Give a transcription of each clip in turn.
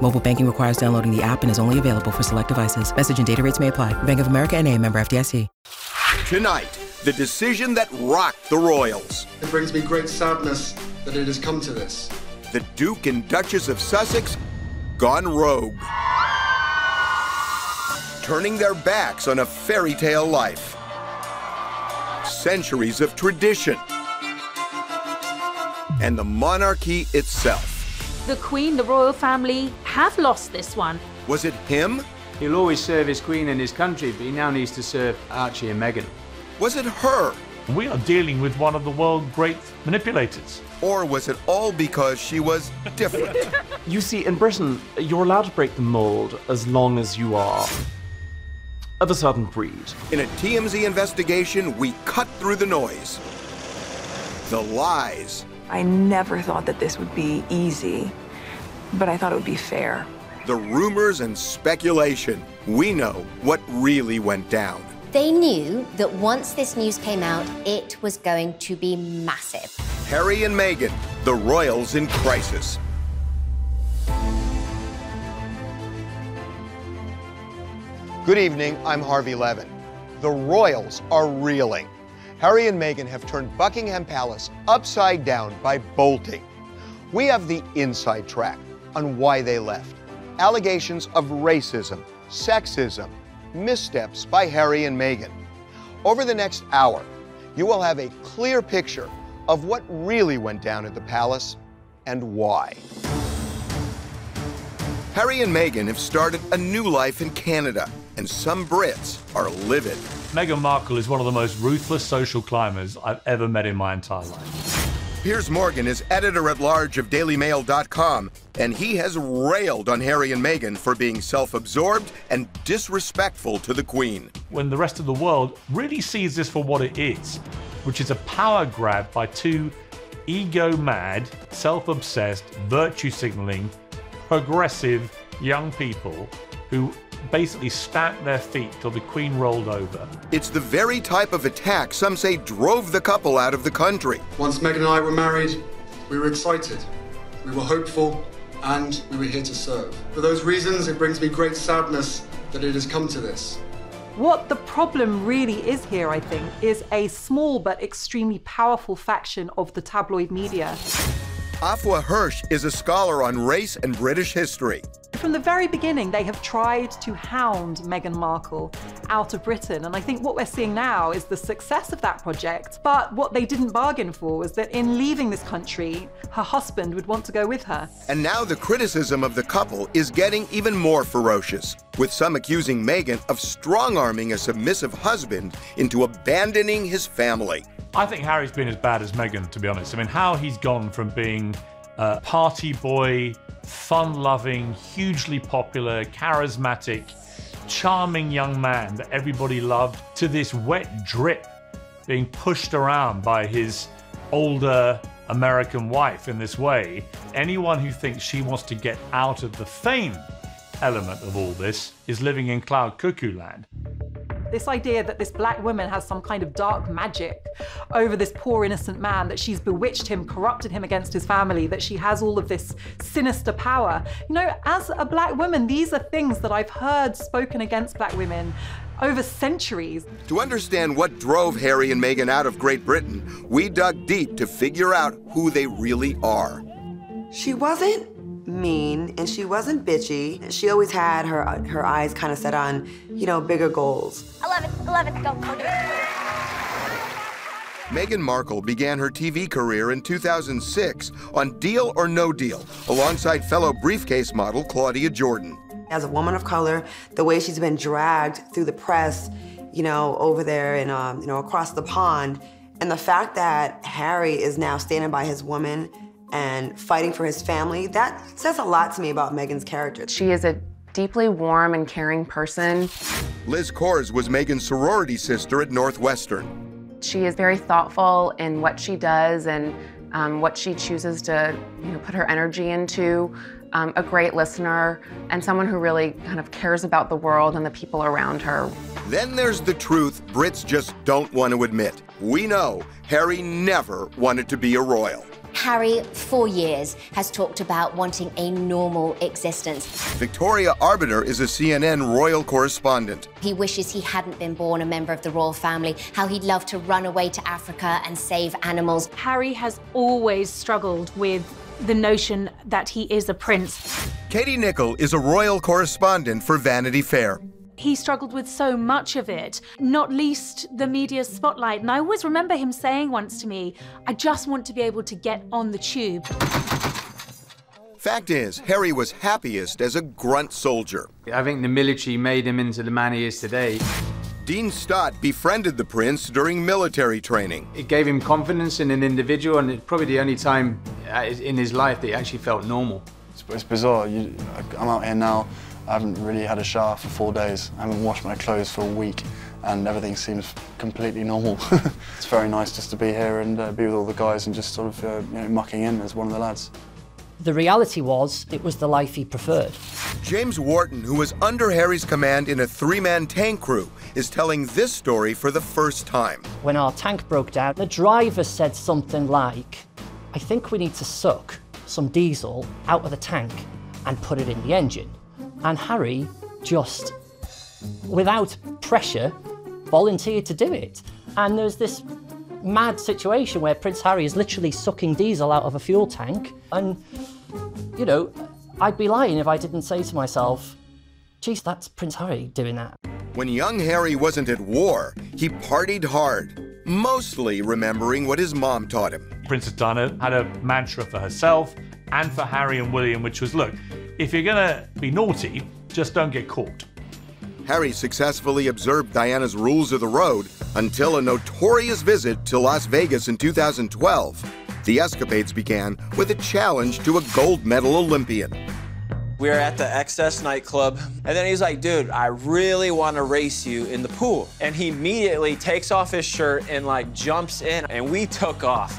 Mobile banking requires downloading the app and is only available for select devices. Message and data rates may apply. Bank of America and a member FDIC. Tonight, the decision that rocked the Royals. It brings me great sadness that it has come to this. The Duke and Duchess of Sussex gone rogue. Turning their backs on a fairy tale life. Centuries of tradition. And the monarchy itself. The Queen, the royal family, have lost this one. Was it him? He'll always serve his Queen and his country, but he now needs to serve Archie and Meghan. Was it her? We are dealing with one of the world's great manipulators. Or was it all because she was different? you see, in Britain, you're allowed to break the mold as long as you are of a certain breed. In a TMZ investigation, we cut through the noise. The lies. I never thought that this would be easy, but I thought it would be fair. The rumors and speculation. We know what really went down. They knew that once this news came out, it was going to be massive. Harry and Meghan, the royals in crisis. Good evening, I'm Harvey Levin. The royals are reeling. Harry and Meghan have turned Buckingham Palace upside down by bolting. We have the inside track on why they left. Allegations of racism, sexism, missteps by Harry and Meghan. Over the next hour, you will have a clear picture of what really went down at the palace and why. Harry and Meghan have started a new life in Canada, and some Brits are livid. Meghan Markle is one of the most ruthless social climbers I've ever met in my entire life. Piers Morgan is editor at large of DailyMail.com, and he has railed on Harry and Meghan for being self absorbed and disrespectful to the Queen. When the rest of the world really sees this for what it is, which is a power grab by two ego mad, self obsessed, virtue signaling, progressive young people who basically stamped their feet till the Queen rolled over. It's the very type of attack some say drove the couple out of the country. Once Meghan and I were married, we were excited, we were hopeful, and we were here to serve. For those reasons, it brings me great sadness that it has come to this. What the problem really is here, I think, is a small but extremely powerful faction of the tabloid media. Afua Hirsch is a scholar on race and British history. From the very beginning, they have tried to hound Meghan Markle out of Britain. And I think what we're seeing now is the success of that project. But what they didn't bargain for was that in leaving this country, her husband would want to go with her. And now the criticism of the couple is getting even more ferocious, with some accusing Meghan of strong arming a submissive husband into abandoning his family. I think Harry's been as bad as Meghan, to be honest. I mean, how he's gone from being a party boy, fun loving, hugely popular, charismatic, charming young man that everybody loved to this wet drip being pushed around by his older American wife in this way. Anyone who thinks she wants to get out of the fame element of all this is living in cloud cuckoo land. This idea that this black woman has some kind of dark magic over this poor innocent man, that she's bewitched him, corrupted him against his family, that she has all of this sinister power. You know, as a black woman, these are things that I've heard spoken against black women over centuries. To understand what drove Harry and Meghan out of Great Britain, we dug deep to figure out who they really are. She wasn't mean and she wasn't bitchy. She always had her her eyes kind of set on, you know, bigger goals. 11, 11, go, go. Meghan Markle began her TV career in 2006 on Deal or No Deal alongside fellow briefcase model Claudia Jordan. As a woman of color, the way she's been dragged through the press, you know, over there and um, you know across the pond, and the fact that Harry is now standing by his woman and fighting for his family, that says a lot to me about Meghan's character. She is a deeply warm and caring person. Liz Kors was Meghan's sorority sister at Northwestern. She is very thoughtful in what she does and um, what she chooses to you know, put her energy into. Um, a great listener and someone who really kind of cares about the world and the people around her. Then there's the truth Brits just don't want to admit. We know Harry never wanted to be a royal. Harry, for years, has talked about wanting a normal existence. Victoria Arbiter is a CNN royal correspondent. He wishes he hadn't been born a member of the royal family, how he'd love to run away to Africa and save animals. Harry has always struggled with the notion that he is a prince. Katie Nicholl is a royal correspondent for Vanity Fair. He struggled with so much of it, not least the media spotlight. And I always remember him saying once to me, I just want to be able to get on the tube. Fact is, Harry was happiest as a grunt soldier. I think the military made him into the man he is today. Dean Stott befriended the prince during military training. It gave him confidence in an individual, and it's probably the only time uh, in his life that he actually felt normal. It's, it's bizarre. You, I'm out here now. I haven't really had a shower for four days. I haven't washed my clothes for a week, and everything seems completely normal. it's very nice just to be here and uh, be with all the guys and just sort of uh, you know, mucking in as one of the lads. The reality was, it was the life he preferred. James Wharton, who was under Harry's command in a three man tank crew, is telling this story for the first time. When our tank broke down, the driver said something like, I think we need to suck some diesel out of the tank and put it in the engine. And Harry just, without pressure, volunteered to do it. And there's this mad situation where Prince Harry is literally sucking diesel out of a fuel tank. And, you know, I'd be lying if I didn't say to myself, geez, that's Prince Harry doing that. When young Harry wasn't at war, he partied hard, mostly remembering what his mom taught him. Princess Diana had a mantra for herself and for Harry and William, which was look, if you're gonna be naughty, just don't get caught. Harry successfully observed Diana's rules of the road until a notorious visit to Las Vegas in 2012. The escapades began with a challenge to a gold medal Olympian. We were at the XS nightclub, and then he's like, dude, I really want to race you in the pool. And he immediately takes off his shirt and like jumps in, and we took off.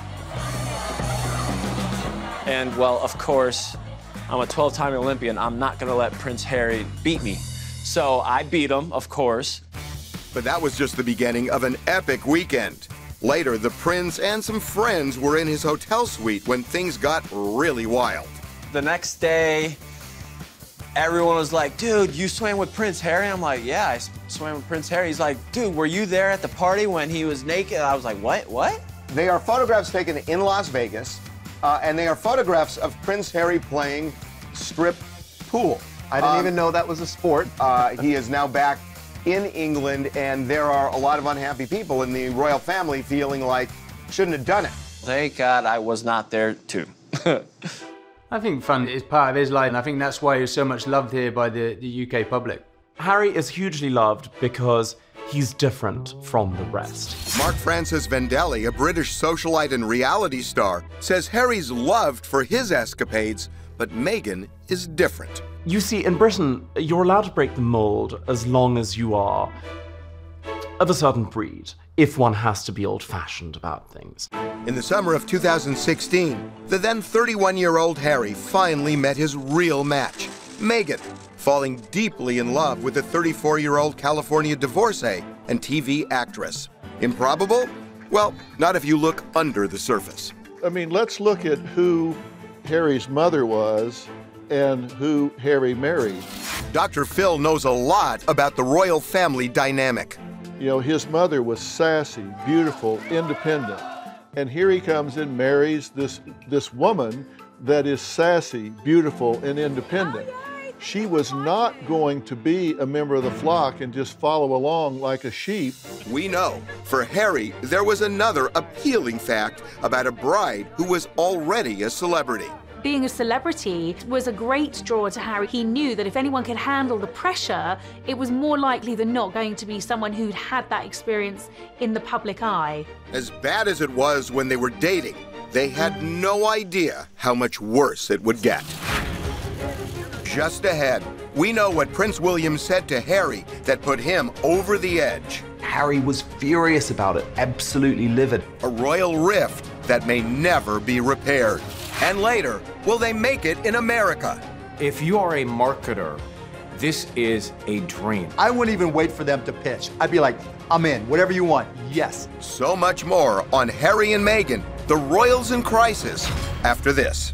And well, of course, I'm a 12 time Olympian. I'm not going to let Prince Harry beat me. So I beat him, of course. But that was just the beginning of an epic weekend. Later, the prince and some friends were in his hotel suite when things got really wild. The next day, everyone was like, dude, you swam with Prince Harry? I'm like, yeah, I swam with Prince Harry. He's like, dude, were you there at the party when he was naked? I was like, what? What? They are photographs taken in Las Vegas, uh, and they are photographs of Prince Harry playing strip pool. I didn't um, even know that was a sport. Uh, he is now back in England, and there are a lot of unhappy people in the royal family feeling like shouldn't have done it. Thank God I was not there too. I think fun is part of his life, and I think that's why he's so much loved here by the, the UK public. Harry is hugely loved because he's different from the rest. Mark Francis Vandelli, a British socialite and reality star, says Harry's loved for his escapades, but Meghan is different. You see, in Britain, you're allowed to break the mold as long as you are of a certain breed, if one has to be old fashioned about things. In the summer of 2016, the then 31 year old Harry finally met his real match, Meghan, falling deeply in love with a 34 year old California divorcee and TV actress. Improbable? Well, not if you look under the surface. I mean, let's look at who Harry's mother was and who Harry married. Dr. Phil knows a lot about the royal family dynamic. You know, his mother was sassy, beautiful, independent. And here he comes and marries this, this woman that is sassy, beautiful, and independent. She was not going to be a member of the flock and just follow along like a sheep. We know. For Harry, there was another appealing fact about a bride who was already a celebrity being a celebrity was a great draw to Harry. He knew that if anyone could handle the pressure, it was more likely than not going to be someone who'd had that experience in the public eye. As bad as it was when they were dating, they had no idea how much worse it would get. Just ahead, we know what Prince William said to Harry that put him over the edge. Harry was furious about it, absolutely livid. A royal rift that may never be repaired. And later, will they make it in America? If you are a marketer, this is a dream. I wouldn't even wait for them to pitch. I'd be like, I'm in, whatever you want, yes. So much more on Harry and Meghan, the royals in crisis, after this.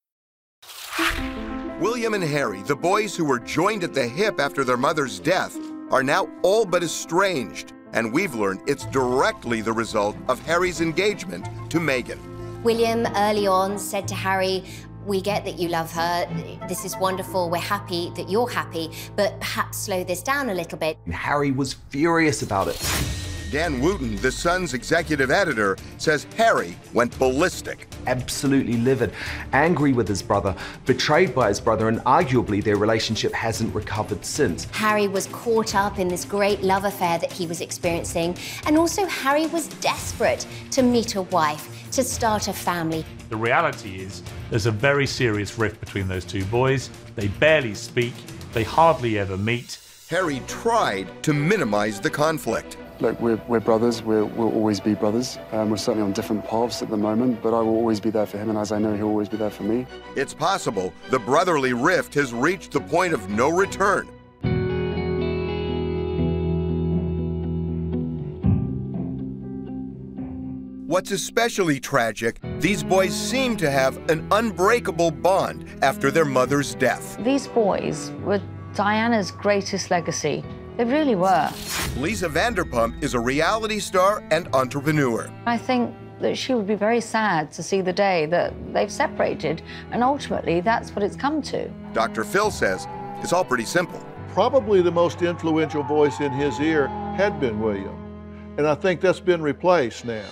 William and Harry, the boys who were joined at the hip after their mother's death, are now all but estranged. And we've learned it's directly the result of Harry's engagement to Meghan. William early on said to Harry, we get that you love her. This is wonderful. We're happy that you're happy, but perhaps slow this down a little bit. Harry was furious about it. Dan Wootton, the Sun's executive editor, says Harry went ballistic. Absolutely livid, angry with his brother, betrayed by his brother, and arguably their relationship hasn't recovered since. Harry was caught up in this great love affair that he was experiencing, and also Harry was desperate to meet a wife, to start a family. The reality is, there's a very serious rift between those two boys. They barely speak, they hardly ever meet. Harry tried to minimize the conflict. Look, we're, we're brothers. We're, we'll always be brothers. Um, we're certainly on different paths at the moment, but I will always be there for him, and as I know, he'll always be there for me. It's possible the brotherly rift has reached the point of no return. What's especially tragic, these boys seem to have an unbreakable bond after their mother's death. These boys were Diana's greatest legacy. They really were. Lisa Vanderpump is a reality star and entrepreneur. I think that she would be very sad to see the day that they've separated, and ultimately that's what it's come to. Dr. Phil says it's all pretty simple. Probably the most influential voice in his ear had been William, and I think that's been replaced now.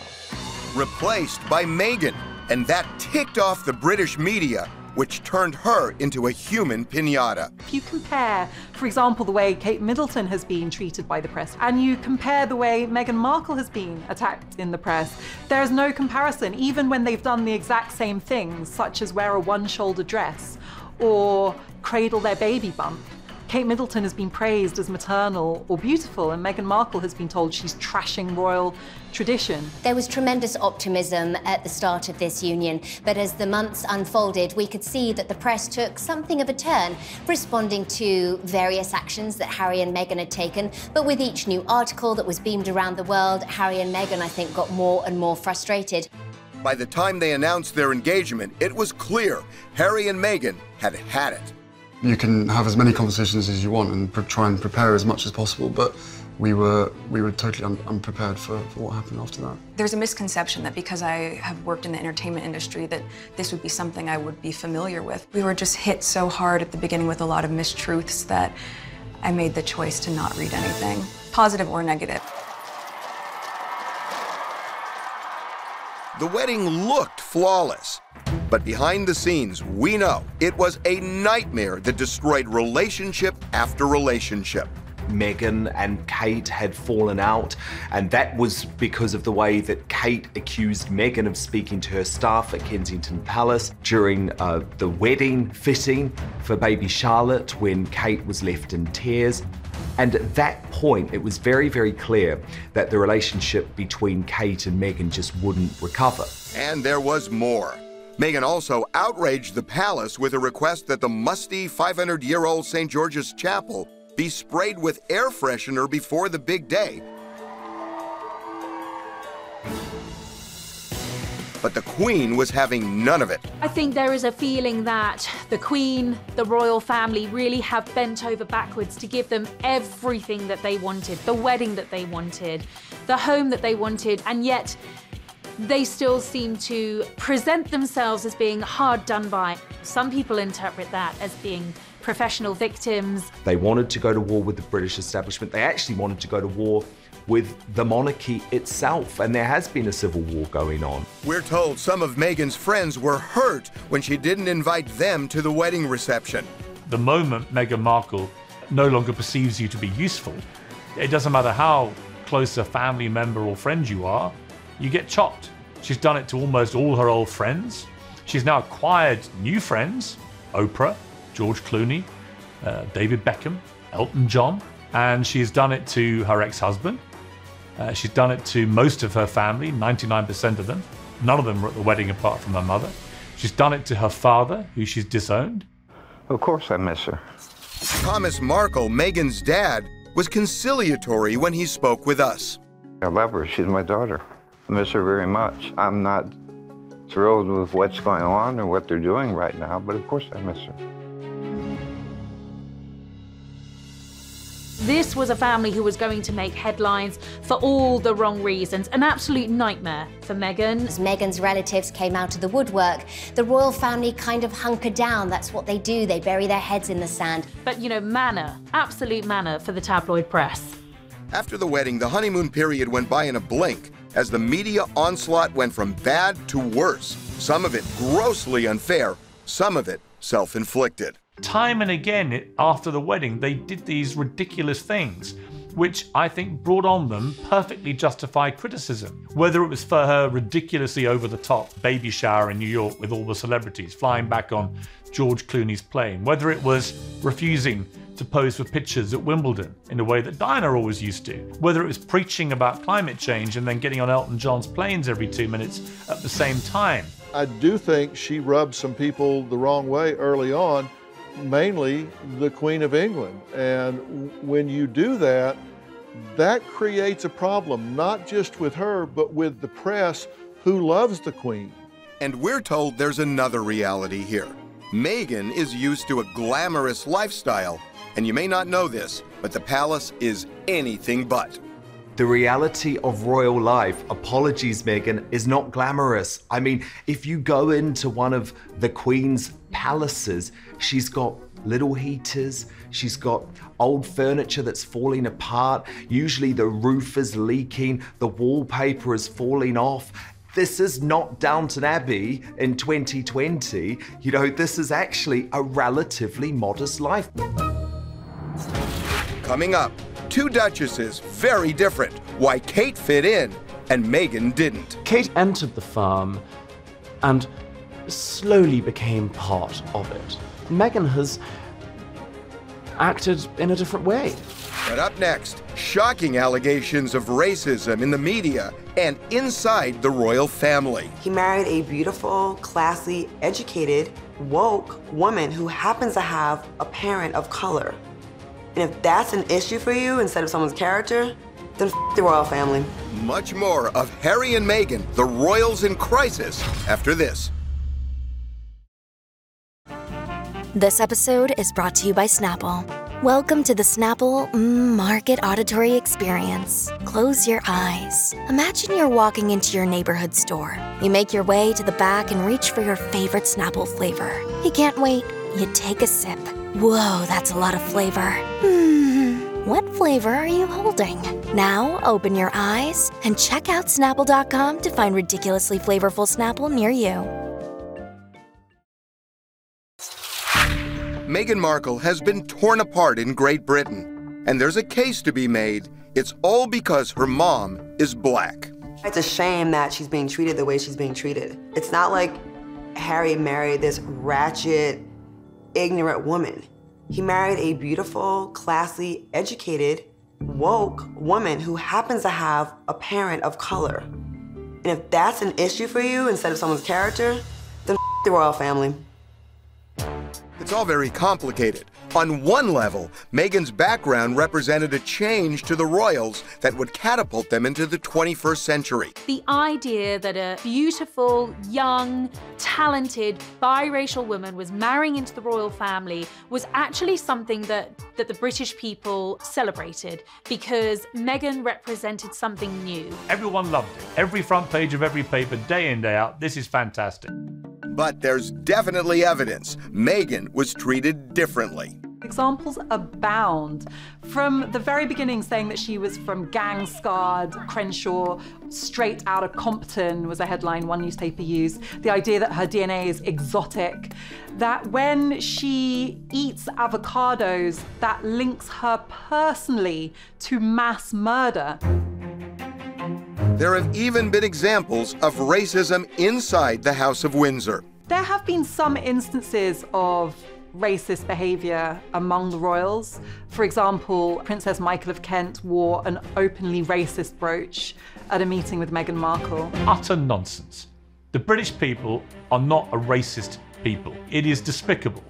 Replaced by Meghan, and that ticked off the British media which turned her into a human pinata. If you compare, for example, the way Kate Middleton has been treated by the press, and you compare the way Meghan Markle has been attacked in the press, there is no comparison, even when they've done the exact same things, such as wear a one shoulder dress or cradle their baby bump. Kate Middleton has been praised as maternal or beautiful, and Meghan Markle has been told she's trashing royal tradition. There was tremendous optimism at the start of this union, but as the months unfolded, we could see that the press took something of a turn, responding to various actions that Harry and Meghan had taken. But with each new article that was beamed around the world, Harry and Meghan, I think, got more and more frustrated. By the time they announced their engagement, it was clear Harry and Meghan had had it. You can have as many conversations as you want and pre- try and prepare as much as possible, but we were we were totally un- unprepared for, for what happened after that. There's a misconception that because I have worked in the entertainment industry that this would be something I would be familiar with. We were just hit so hard at the beginning with a lot of mistruths that I made the choice to not read anything, positive or negative. The wedding looked flawless. But behind the scenes, we know it was a nightmare that destroyed relationship after relationship. Meghan and Kate had fallen out, and that was because of the way that Kate accused Meghan of speaking to her staff at Kensington Palace during uh, the wedding fitting for baby Charlotte when Kate was left in tears. And at that point, it was very, very clear that the relationship between Kate and Meghan just wouldn't recover. And there was more. Meghan also outraged the palace with a request that the musty 500 year old St. George's Chapel be sprayed with air freshener before the big day. But the Queen was having none of it. I think there is a feeling that the Queen, the royal family, really have bent over backwards to give them everything that they wanted the wedding that they wanted, the home that they wanted, and yet they still seem to present themselves as being hard done by. Some people interpret that as being professional victims. They wanted to go to war with the British establishment. They actually wanted to go to war with the monarchy itself, and there has been a civil war going on. We're told some of Meghan's friends were hurt when she didn't invite them to the wedding reception. The moment Meghan Markle no longer perceives you to be useful, it doesn't matter how close a family member or friend you are, you get chopped. She's done it to almost all her old friends. She's now acquired new friends Oprah, George Clooney, uh, David Beckham, Elton John, and she's done it to her ex husband. Uh, she's done it to most of her family, 99% of them. None of them were at the wedding apart from her mother. She's done it to her father, who she's disowned. Of course, I miss her. Thomas Markle, Meghan's dad, was conciliatory when he spoke with us. I love her. She's my daughter. I miss her very much. I'm not thrilled with what's going on or what they're doing right now, but of course I miss her. This was a family who was going to make headlines for all the wrong reasons. An absolute nightmare for Meghan. As Meghan's relatives came out of the woodwork, the royal family kind of hunkered down. That's what they do, they bury their heads in the sand. But, you know, manna, absolute manna for the tabloid press. After the wedding, the honeymoon period went by in a blink as the media onslaught went from bad to worse. Some of it grossly unfair, some of it self inflicted. Time and again after the wedding, they did these ridiculous things, which I think brought on them perfectly justified criticism. Whether it was for her ridiculously over the top baby shower in New York with all the celebrities flying back on George Clooney's plane, whether it was refusing to pose for pictures at Wimbledon in a way that Diana always used to, whether it was preaching about climate change and then getting on Elton John's planes every two minutes at the same time. I do think she rubbed some people the wrong way early on, mainly the Queen of England. And when you do that, that creates a problem, not just with her, but with the press who loves the Queen. And we're told there's another reality here. Meghan is used to a glamorous lifestyle, and you may not know this, but the palace is anything but. The reality of royal life, apologies, Meghan, is not glamorous. I mean, if you go into one of the Queen's palaces, she's got little heaters, she's got old furniture that's falling apart, usually the roof is leaking, the wallpaper is falling off. This is not Downton Abbey in 2020. You know, this is actually a relatively modest life. Coming up, two duchesses, very different. Why Kate fit in and Meghan didn't. Kate entered the farm and slowly became part of it. Meghan has acted in a different way. But up next, shocking allegations of racism in the media and inside the royal family. He married a beautiful, classy, educated, woke woman who happens to have a parent of color. And if that's an issue for you instead of someone's character, then f the royal family. Much more of Harry and Meghan, the royals in crisis, after this. This episode is brought to you by Snapple. Welcome to the Snapple mm, Market Auditory Experience. Close your eyes. Imagine you're walking into your neighborhood store. You make your way to the back and reach for your favorite Snapple flavor. You can't wait. You take a sip. Whoa, that's a lot of flavor. Hmm, what flavor are you holding? Now open your eyes and check out Snapple.com to find ridiculously flavorful Snapple near you. Meghan Markle has been torn apart in Great Britain, and there's a case to be made. It's all because her mom is black. It's a shame that she's being treated the way she's being treated. It's not like Harry married this ratchet, ignorant woman. He married a beautiful, classy, educated, woke woman who happens to have a parent of color. And if that's an issue for you instead of someone's character, then the royal family. It's all very complicated. On one level, Meghan's background represented a change to the royals that would catapult them into the 21st century. The idea that a beautiful, young, talented, biracial woman was marrying into the royal family was actually something that, that the British people celebrated because Meghan represented something new. Everyone loved it. Every front page of every paper, day in, day out. This is fantastic. But there's definitely evidence Meghan was treated differently. Examples abound. From the very beginning, saying that she was from gang scarred Crenshaw, straight out of Compton was a headline one newspaper used. The idea that her DNA is exotic, that when she eats avocados, that links her personally to mass murder. There have even been examples of racism inside the House of Windsor. There have been some instances of racist behaviour among the royals. For example, Princess Michael of Kent wore an openly racist brooch at a meeting with Meghan Markle. Utter nonsense. The British people are not a racist people. It is despicable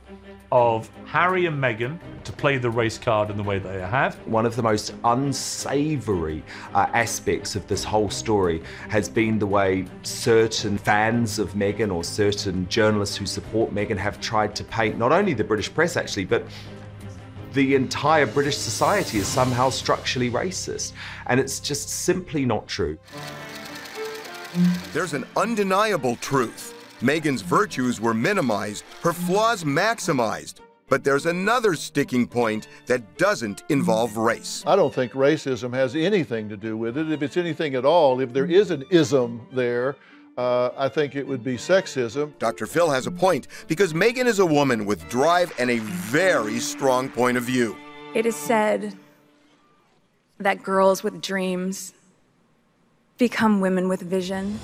of Harry and Meghan to play the race card in the way they have. One of the most unsavory uh, aspects of this whole story has been the way certain fans of Meghan or certain journalists who support Meghan have tried to paint not only the British press actually, but the entire British society is somehow structurally racist. And it's just simply not true. There's an undeniable truth. Meghan's virtues were minimized, her flaws maximized. But there's another sticking point that doesn't involve race. I don't think racism has anything to do with it. If it's anything at all, if there is an ism there, uh, I think it would be sexism. Dr. Phil has a point because Meghan is a woman with drive and a very strong point of view. It is said that girls with dreams become women with vision.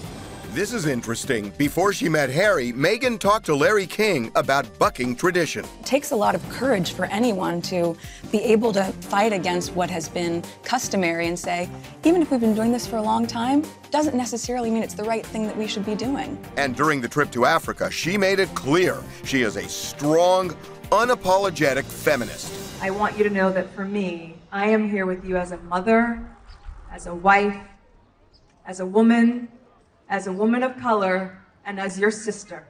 This is interesting. Before she met Harry, Meghan talked to Larry King about bucking tradition. It takes a lot of courage for anyone to be able to fight against what has been customary and say, even if we've been doing this for a long time, doesn't necessarily mean it's the right thing that we should be doing. And during the trip to Africa, she made it clear she is a strong, unapologetic feminist. I want you to know that for me, I am here with you as a mother, as a wife, as a woman, as a woman of color, and as your sister.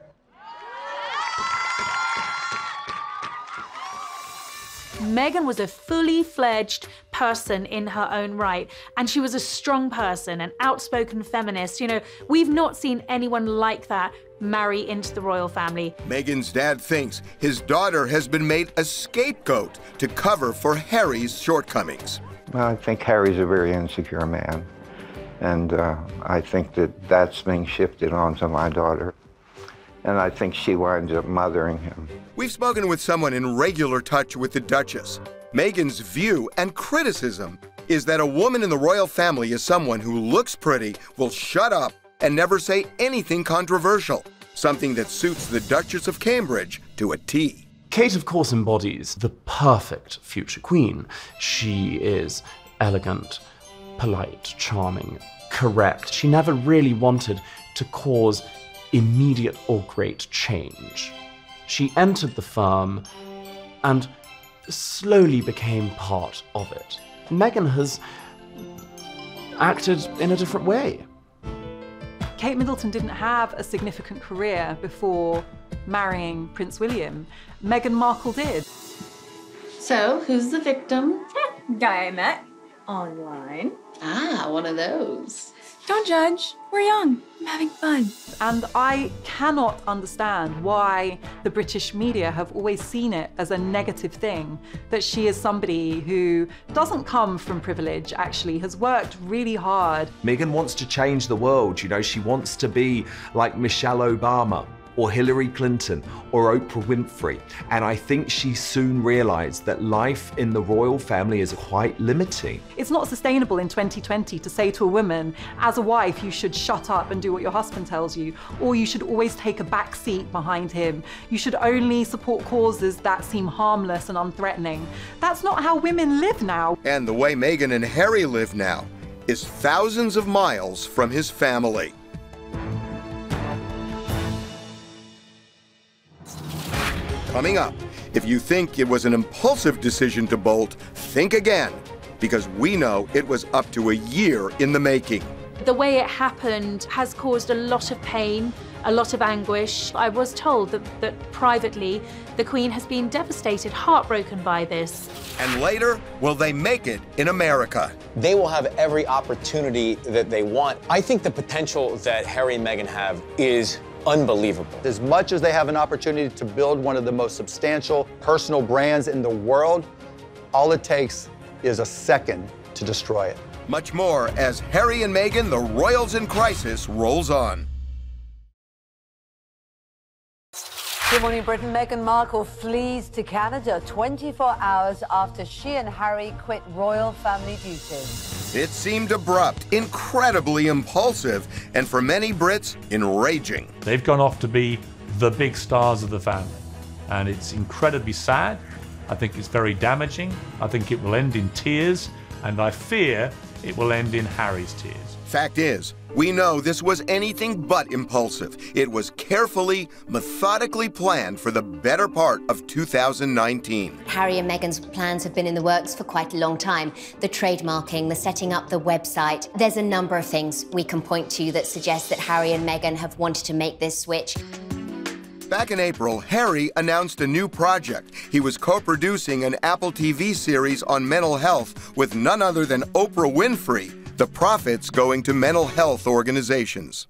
Meghan was a fully fledged person in her own right, and she was a strong person, an outspoken feminist. You know, we've not seen anyone like that marry into the royal family. Meghan's dad thinks his daughter has been made a scapegoat to cover for Harry's shortcomings. Well, I think Harry's a very insecure man. And uh, I think that that's being shifted onto my daughter. And I think she winds up mothering him. We've spoken with someone in regular touch with the Duchess. Meghan's view and criticism is that a woman in the royal family is someone who looks pretty, will shut up, and never say anything controversial, something that suits the Duchess of Cambridge to a T. Kate, of course, embodies the perfect future queen. She is elegant, polite, charming, correct. She never really wanted to cause immediate or great change. She entered the firm and slowly became part of it. Meghan has acted in a different way. Kate Middleton didn't have a significant career before marrying Prince William. Meghan Markle did. So, who's the victim? Guy I met online. Ah, one of those. Don't judge. We're young. I'm having fun. And I cannot understand why the British media have always seen it as a negative thing that she is somebody who doesn't come from privilege, actually, has worked really hard. Meghan wants to change the world, you know, she wants to be like Michelle Obama or Hillary Clinton or Oprah Winfrey. And I think she soon realized that life in the royal family is quite limiting. It's not sustainable in 2020 to say to a woman, as a wife, you should shut up and do what your husband tells you, or you should always take a back seat behind him. You should only support causes that seem harmless and unthreatening. That's not how women live now. And the way Meghan and Harry live now is thousands of miles from his family. Coming up, if you think it was an impulsive decision to bolt, think again, because we know it was up to a year in the making. The way it happened has caused a lot of pain, a lot of anguish. I was told that, that privately, the Queen has been devastated, heartbroken by this. And later, will they make it in America? They will have every opportunity that they want. I think the potential that Harry and Meghan have is unbelievable. As much as they have an opportunity to build one of the most substantial personal brands in the world, all it takes is a second to destroy it. Much more as Harry and Meghan, the royals in crisis, rolls on. Good morning, Britain. Meghan Markle flees to Canada 24 hours after she and Harry quit royal family duties. It seemed abrupt, incredibly impulsive, and for many Brits, enraging. They've gone off to be the big stars of the family. And it's incredibly sad. I think it's very damaging. I think it will end in tears. And I fear it will end in Harry's tears. Fact is, we know this was anything but impulsive. It was carefully, methodically planned for the better part of 2019. Harry and Meghan's plans have been in the works for quite a long time. The trademarking, the setting up the website. There's a number of things we can point to that suggest that Harry and Meghan have wanted to make this switch. Back in April, Harry announced a new project. He was co producing an Apple TV series on mental health with none other than Oprah Winfrey, the profits going to mental health organizations.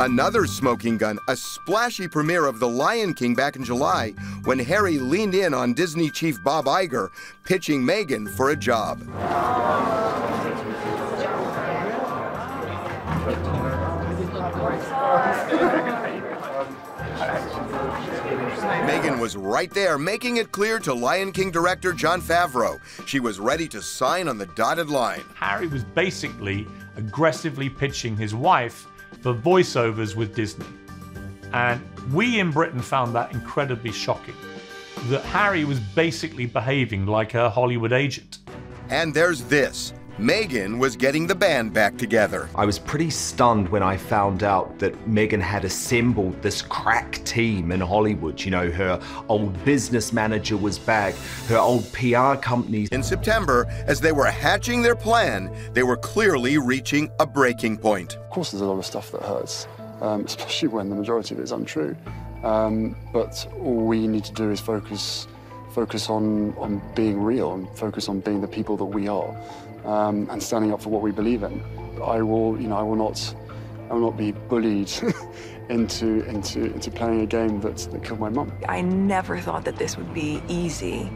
Another smoking gun, a splashy premiere of The Lion King back in July, when Harry leaned in on Disney chief Bob Iger, pitching Meghan for a job. Meghan was right there, making it clear to Lion King director Jon Favreau she was ready to sign on the dotted line. Harry was basically aggressively pitching his wife for voiceovers with Disney. And we in Britain found that incredibly shocking. That Harry was basically behaving like a Hollywood agent. And there's this. Meghan was getting the band back together. I was pretty stunned when I found out that Meghan had assembled this crack team in Hollywood. You know, her old business manager was back, her old PR company. In September, as they were hatching their plan, they were clearly reaching a breaking point. Of course, there's a lot of stuff that hurts, um, especially when the majority of it is untrue. Um, but all we need to do is focus, focus on on being real and focus on being the people that we are, um, and standing up for what we believe in. I will, you know, I will not, I will not be bullied into into into playing a game that that killed my mum. I never thought that this would be easy,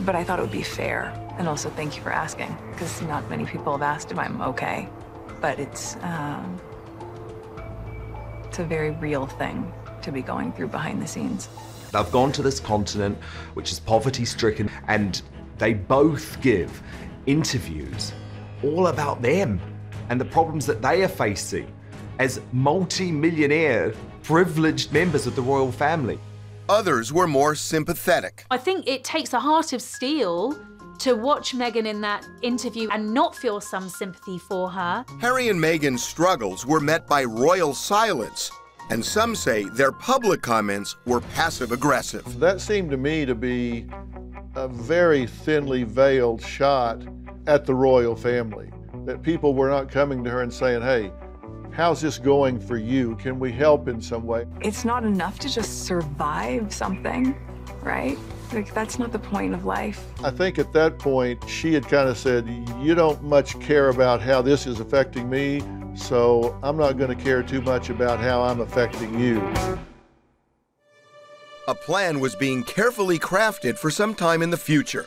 but I thought it would be fair. And also, thank you for asking, because not many people have asked if I'm okay. But it's um, it's a very real thing to be going through behind the scenes. I've gone to this continent, which is poverty stricken, and they both give interviews all about them and the problems that they are facing as multi millionaire, privileged members of the royal family. Others were more sympathetic. I think it takes a heart of steel to watch Meghan in that interview and not feel some sympathy for her. Harry and Meghan's struggles were met by royal silence, and some say their public comments were passive aggressive. That seemed to me to be a very thinly veiled shot at the royal family. That people were not coming to her and saying, hey, how's this going for you? Can we help in some way? It's not enough to just survive something, right? Like, that's not the point of life. I think at that point, she had kind of said, You don't much care about how this is affecting me, so I'm not going to care too much about how I'm affecting you. A plan was being carefully crafted for some time in the future.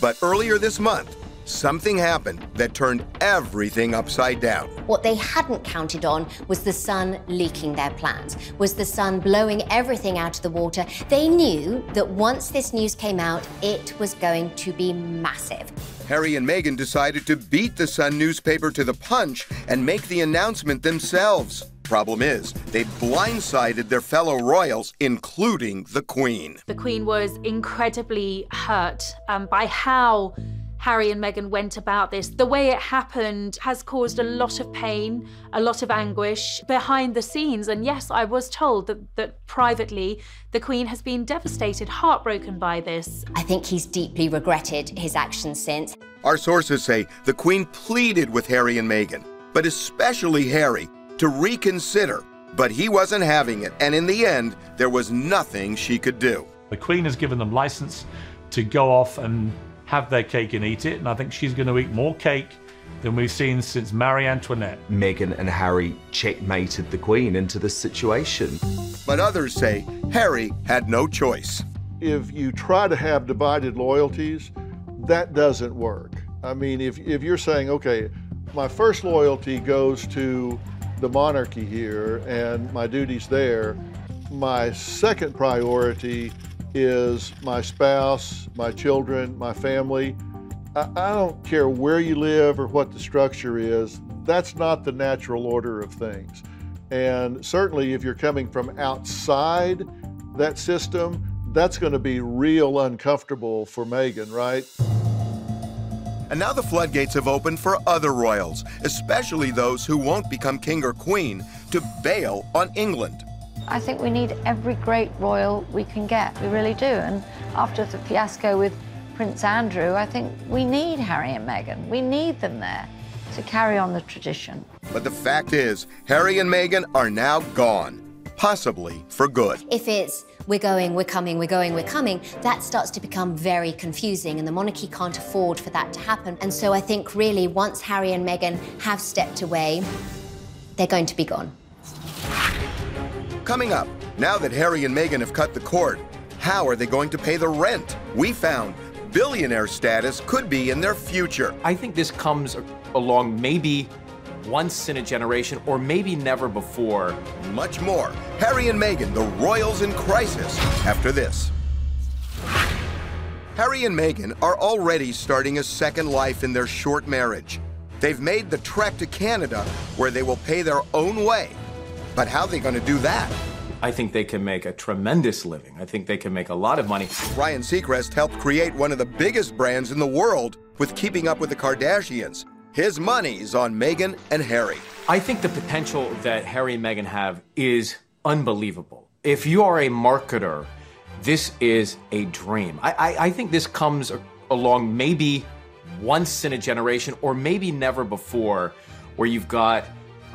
But earlier this month, something happened that turned everything upside down. What they hadn't counted on was the sun leaking their plans, was the sun blowing everything out of the water. They knew that once this news came out, it was going to be massive. Harry and Meghan decided to beat the Sun newspaper to the punch and make the announcement themselves. Problem is, they blindsided their fellow royals, including the Queen. The Queen was incredibly hurt um, by how Harry and Meghan went about this. The way it happened has caused a lot of pain, a lot of anguish behind the scenes. And yes, I was told that, that privately the Queen has been devastated, heartbroken by this. I think he's deeply regretted his actions since. Our sources say the Queen pleaded with Harry and Meghan, but especially Harry, to reconsider. But he wasn't having it, and in the end, there was nothing she could do. The Queen has given them license to go off and have their cake and eat it, and I think she's going to eat more cake than we've seen since Marie Antoinette. Meghan and Harry checkmated the Queen into this situation. But others say Harry had no choice. If you try to have divided loyalties, that doesn't work. I mean, if, if you're saying, okay, my first loyalty goes to the monarchy here and my duties there, my second priority is my spouse, my children, my family. I, I don't care where you live or what the structure is, that's not the natural order of things. And certainly, if you're coming from outside that system, that's going to be real uncomfortable for Meghan, right? And now the floodgates have opened for other royals, especially those who won't become king or queen, to bail on England. I think we need every great royal we can get. We really do. And after the fiasco with Prince Andrew, I think we need Harry and Meghan. We need them there to carry on the tradition. But the fact is, Harry and Meghan are now gone, possibly for good. If it's we're going, we're coming, we're going, we're coming, that starts to become very confusing, and the monarchy can't afford for that to happen. And so I think really once Harry and Meghan have stepped away, they're going to be gone. Coming up, now that Harry and Meghan have cut the cord, how are they going to pay the rent? We found billionaire status could be in their future. I think this comes along maybe once in a generation or maybe never before. Much more. Harry and Meghan, the royals in crisis, after this. Harry and Meghan are already starting a second life in their short marriage. They've made the trek to Canada where they will pay their own way. But how are they going to do that? I think they can make a tremendous living. I think they can make a lot of money. Ryan Seacrest helped create one of the biggest brands in the world with Keeping Up with the Kardashians. His money's on Meghan and Harry. I think the potential that Harry and Meghan have is unbelievable. If you are a marketer, this is a dream. I, I, I think this comes along maybe once in a generation or maybe never before, where you've got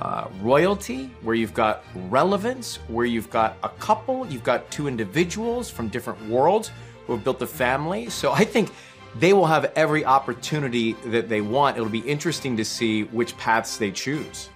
uh, royalty, where you've got relevance, where you've got a couple, you've got two individuals from different worlds who have built a family. So I think they will have every opportunity that they want. It'll be interesting to see which paths they choose.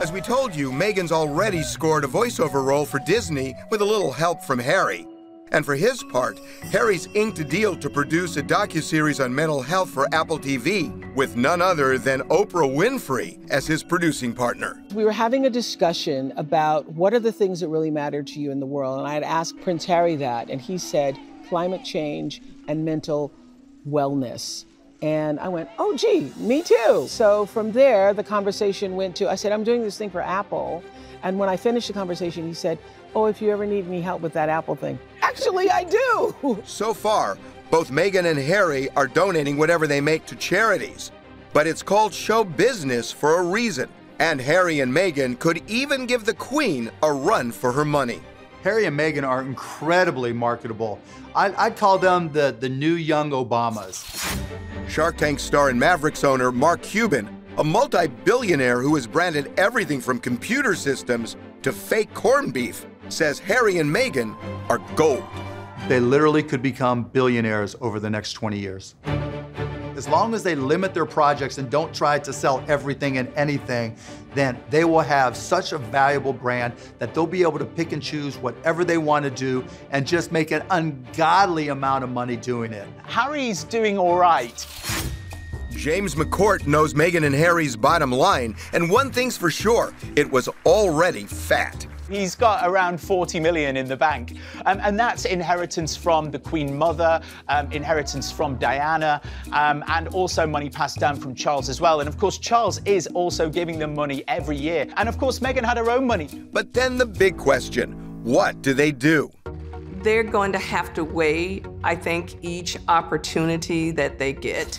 As we told you, Meghan's already scored a voiceover role for Disney with a little help from Harry. And for his part, Harry's inked a deal to produce a docuseries on mental health for Apple TV with none other than Oprah Winfrey as his producing partner. We were having a discussion about what are the things that really matter to you in the world. And I had asked Prince Harry that, and he said climate change and mental wellness. And I went, oh, gee, me too. So from there, the conversation went to I said, I'm doing this thing for Apple. And when I finished the conversation, he said, oh, if you ever need any help with that Apple thing. Actually, I do. So far, both Meghan and Harry are donating whatever they make to charities. But it's called show business for a reason. And Harry and Meghan could even give the Queen a run for her money. Harry and Meghan are incredibly marketable. I, I'd call them the, the new young Obamas. Shark Tank star and Mavericks owner Mark Cuban, a multi billionaire who has branded everything from computer systems to fake corned beef, says Harry and Meghan are gold. They literally could become billionaires over the next 20 years. As long as they limit their projects and don't try to sell everything and anything, then they will have such a valuable brand that they'll be able to pick and choose whatever they want to do and just make an ungodly amount of money doing it. Harry's doing all right. James McCourt knows Meghan and Harry's bottom line, and one thing's for sure it was already fat. He's got around 40 million in the bank. Um, and that's inheritance from the Queen Mother, um, inheritance from Diana, um, and also money passed down from Charles as well. And of course, Charles is also giving them money every year. And of course, Meghan had her own money. But then the big question what do they do? They're going to have to weigh, I think, each opportunity that they get.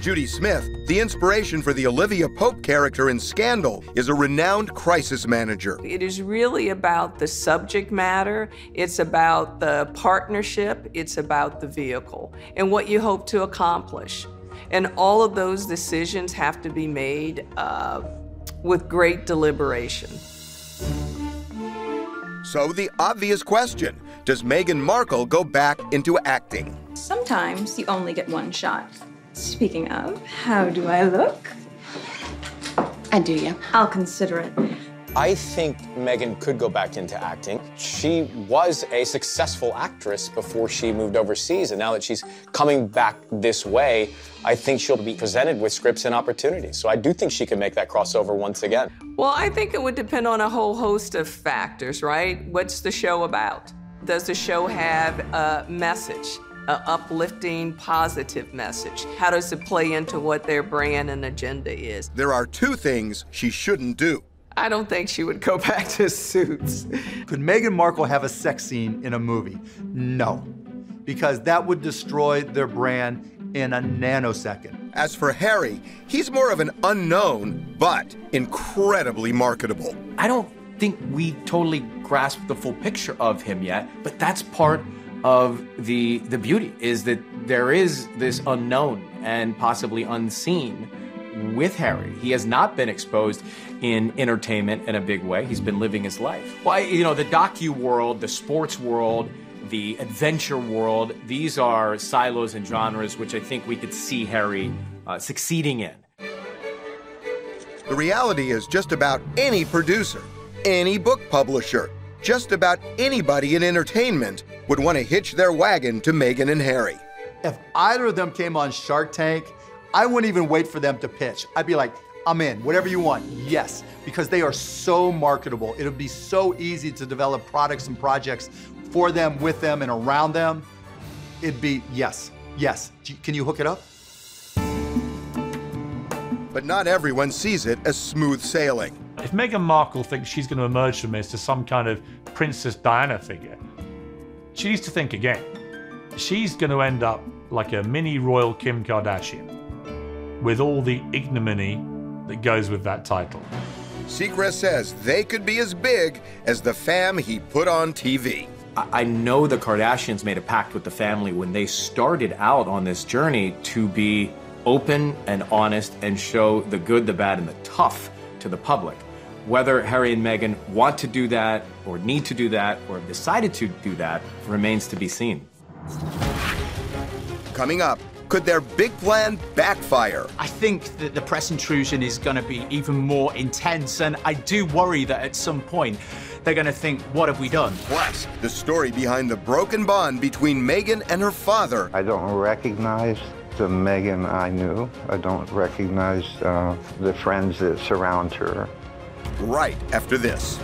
Judy Smith, the inspiration for the Olivia Pope character in Scandal, is a renowned crisis manager. It is really about the subject matter, it's about the partnership, it's about the vehicle, and what you hope to accomplish. And all of those decisions have to be made uh, with great deliberation. So, the obvious question does Meghan Markle go back into acting? Sometimes you only get one shot. Speaking of, how do I look? And do, you? I'll consider it. I think Meghan could go back into acting. She was a successful actress before she moved overseas, and now that she's coming back this way, I think she'll be presented with scripts and opportunities. So I do think she can make that crossover once again. Well, I think it would depend on a whole host of factors, right? What's the show about? Does the show have a message? An uplifting, positive message? How does it play into what their brand and agenda is? There are two things she shouldn't do. I don't think she would go back to suits. Could Meghan Markle have a sex scene in a movie? No, because that would destroy their brand in a nanosecond. As for Harry, he's more of an unknown, but incredibly marketable. I don't think we totally grasp the full picture of him yet, but that's part of the the beauty is that there is this unknown and possibly unseen with Harry. He has not been exposed in entertainment in a big way. He's been living his life. Why, you know, the docu world, the sports world, the adventure world, these are silos and genres which I think we could see Harry uh, succeeding in. The reality is just about any producer, any book publisher, just about anybody in entertainment would want to hitch their wagon to Meghan and Harry. If either of them came on Shark Tank, I wouldn't even wait for them to pitch. I'd be like, I'm in, whatever you want, yes, because they are so marketable. It'll be so easy to develop products and projects for them, with them, and around them. It'd be yes, yes. Can you hook it up? But not everyone sees it as smooth sailing. If Meghan Markle thinks she's going to emerge from this as some kind of Princess Diana figure, she needs to think again. She's going to end up like a mini royal Kim Kardashian with all the ignominy that goes with that title. Seacrest says they could be as big as the fam he put on TV. I know the Kardashians made a pact with the family when they started out on this journey to be open and honest and show the good, the bad, and the tough to the public. Whether Harry and Meghan want to do that, or need to do that, or have decided to do that remains to be seen. Coming up, could their big plan backfire? I think that the press intrusion is going to be even more intense, and I do worry that at some point they're going to think, what have we done? Plus, the story behind the broken bond between Meghan and her father. I don't recognize the Meghan I knew. I don't recognize uh, the friends that surround her. Right after this.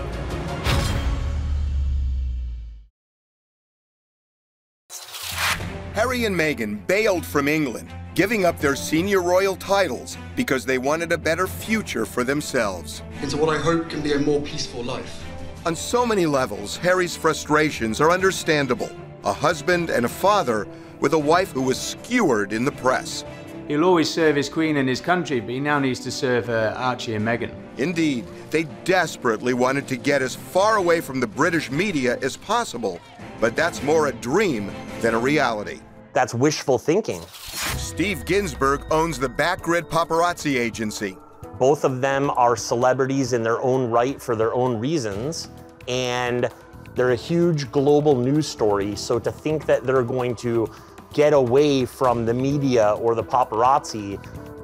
Harry and Meghan bailed from England, giving up their senior royal titles because they wanted a better future for themselves. Into what I hope can be a more peaceful life. On so many levels, Harry's frustrations are understandable. A husband and a father with a wife who was skewered in the press. He'll always serve his queen and his country, but he now needs to serve uh, Archie and Meghan. Indeed, they desperately wanted to get as far away from the British media as possible, but that's more a dream than a reality. That's wishful thinking. Steve Ginsburg owns the Backgrid Paparazzi Agency. Both of them are celebrities in their own right for their own reasons, and they're a huge global news story. So to think that they're going to get away from the media or the paparazzi,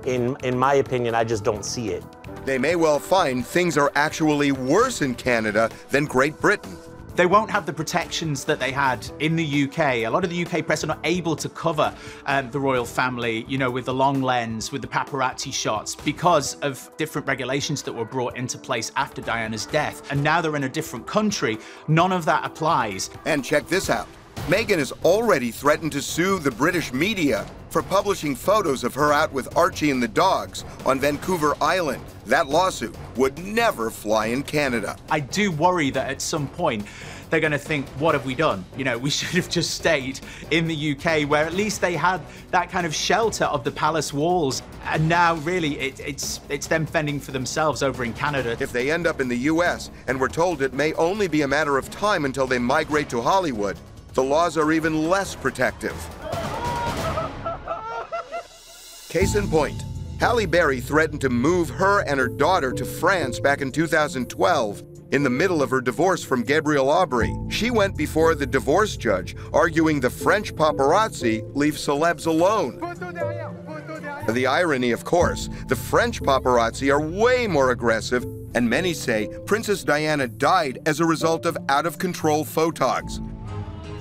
in, in my opinion, I just don't see it. They may well find things are actually worse in Canada than Great Britain. They won't have the protections that they had in the UK. A lot of the UK press are not able to cover um, the royal family, you know, with the long lens, with the paparazzi shots, because of different regulations that were brought into place after Diana's death. And now they're in a different country. None of that applies. And check this out. Meghan has already threatened to sue the British media for publishing photos of her out with Archie and the dogs on Vancouver Island. That lawsuit would never fly in Canada. I do worry that at some point they're going to think, what have we done? You know, we should have just stayed in the UK where at least they had that kind of shelter of the palace walls. And now, really, it, it's, it's them fending for themselves over in Canada. If they end up in the US and we're told it may only be a matter of time until they migrate to Hollywood, the laws are even less protective. Case in point, Halle Berry threatened to move her and her daughter to France back in 2012 in the middle of her divorce from Gabriel Aubry. She went before the divorce judge, arguing the French paparazzi leave celebs alone. The irony, of course, the French paparazzi are way more aggressive, and many say Princess Diana died as a result of out of control photogs.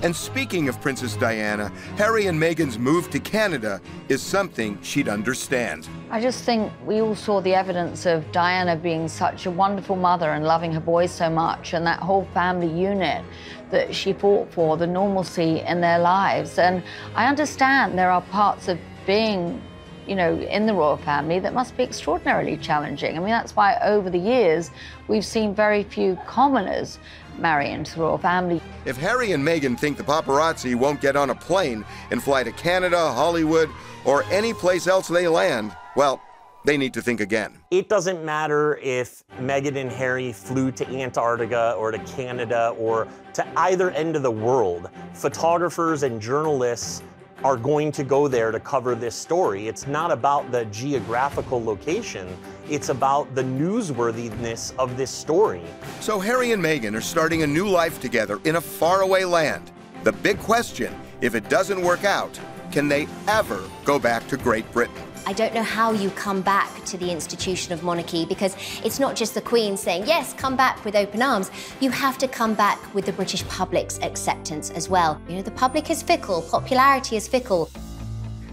And speaking of Princess Diana, Harry and Meghan's move to Canada is something she'd understand. I just think we all saw the evidence of Diana being such a wonderful mother and loving her boys so much, and that whole family unit that she fought for, the normalcy in their lives. And I understand there are parts of being you know, in the royal family that must be extraordinarily challenging. I mean, that's why over the years we've seen very few commoners marry into the royal family. If Harry and Meghan think the paparazzi won't get on a plane and fly to Canada, Hollywood, or any place else they land, well, they need to think again. It doesn't matter if Meghan and Harry flew to Antarctica or to Canada or to either end of the world. Photographers and journalists are going to go there to cover this story. It's not about the geographical location, it's about the newsworthiness of this story. So Harry and Meghan are starting a new life together in a faraway land. The big question, if it doesn't work out, can they ever go back to Great Britain? I don't know how you come back to the institution of monarchy because it's not just the Queen saying, yes, come back with open arms. You have to come back with the British public's acceptance as well. You know, the public is fickle, popularity is fickle.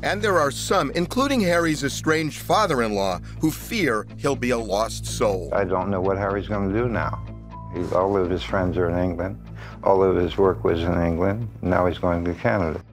And there are some, including Harry's estranged father in law, who fear he'll be a lost soul. I don't know what Harry's going to do now. He, all of his friends are in England. All of his work was in England. Now he's going to Canada.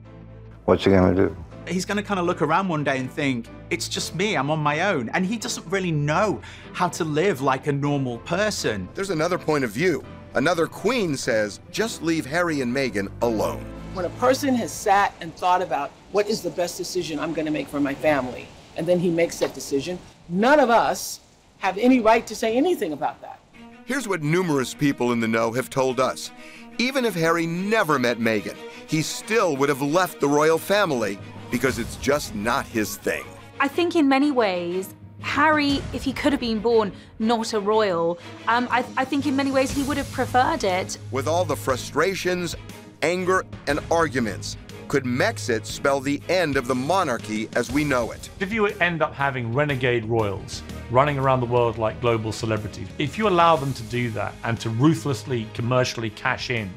What's he going to do? He's going to kind of look around one day and think, it's just me, I'm on my own. And he doesn't really know how to live like a normal person. There's another point of view. Another queen says, just leave Harry and Meghan alone. When a person has sat and thought about what is the best decision I'm going to make for my family, and then he makes that decision, none of us have any right to say anything about that. Here's what numerous people in the know have told us. Even if Harry never met Meghan, he still would have left the royal family because it's just not his thing. I think in many ways, Harry, if he could have been born not a royal, um, I, I think in many ways he would have preferred it. With all the frustrations, anger, and arguments, could Megxit spell the end of the monarchy as we know it? If you end up having renegade royals running around the world like global celebrities, if you allow them to do that and to ruthlessly commercially cash in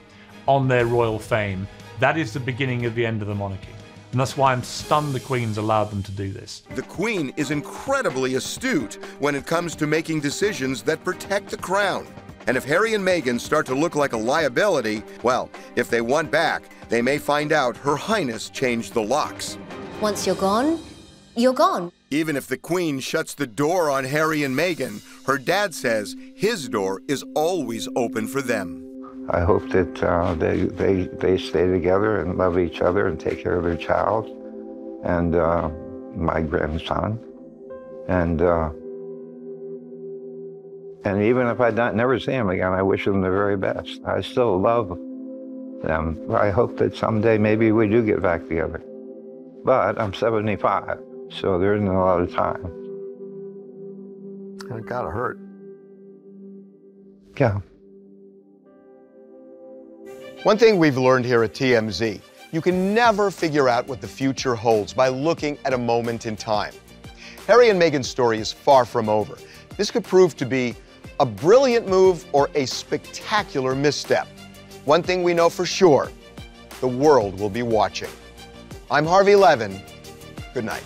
on their royal fame, that is the beginning of the end of the monarchy. And that's why I'm stunned the Queen's allowed them to do this. The Queen is incredibly astute when it comes to making decisions that protect the crown. And if Harry and Meghan start to look like a liability, well, if they want back, they may find out Her Highness changed the locks. Once you're gone, you're gone. Even if the Queen shuts the door on Harry and Meghan, her dad says his door is always open for them. I hope that uh, they, they, they stay together and love each other and take care of their child and uh, my grandson. And, uh, and even if I don't, never see them again, I wish them the very best. I still love them. I hope that someday maybe we do get back together. But I'm 75, so there isn't a lot of time. And It gotta hurt. Yeah. One thing we've learned here at TMZ you can never figure out what the future holds by looking at a moment in time. Harry and Meghan's story is far from over. This could prove to be a brilliant move or a spectacular misstep. One thing we know for sure the world will be watching. I'm Harvey Levin. Good night.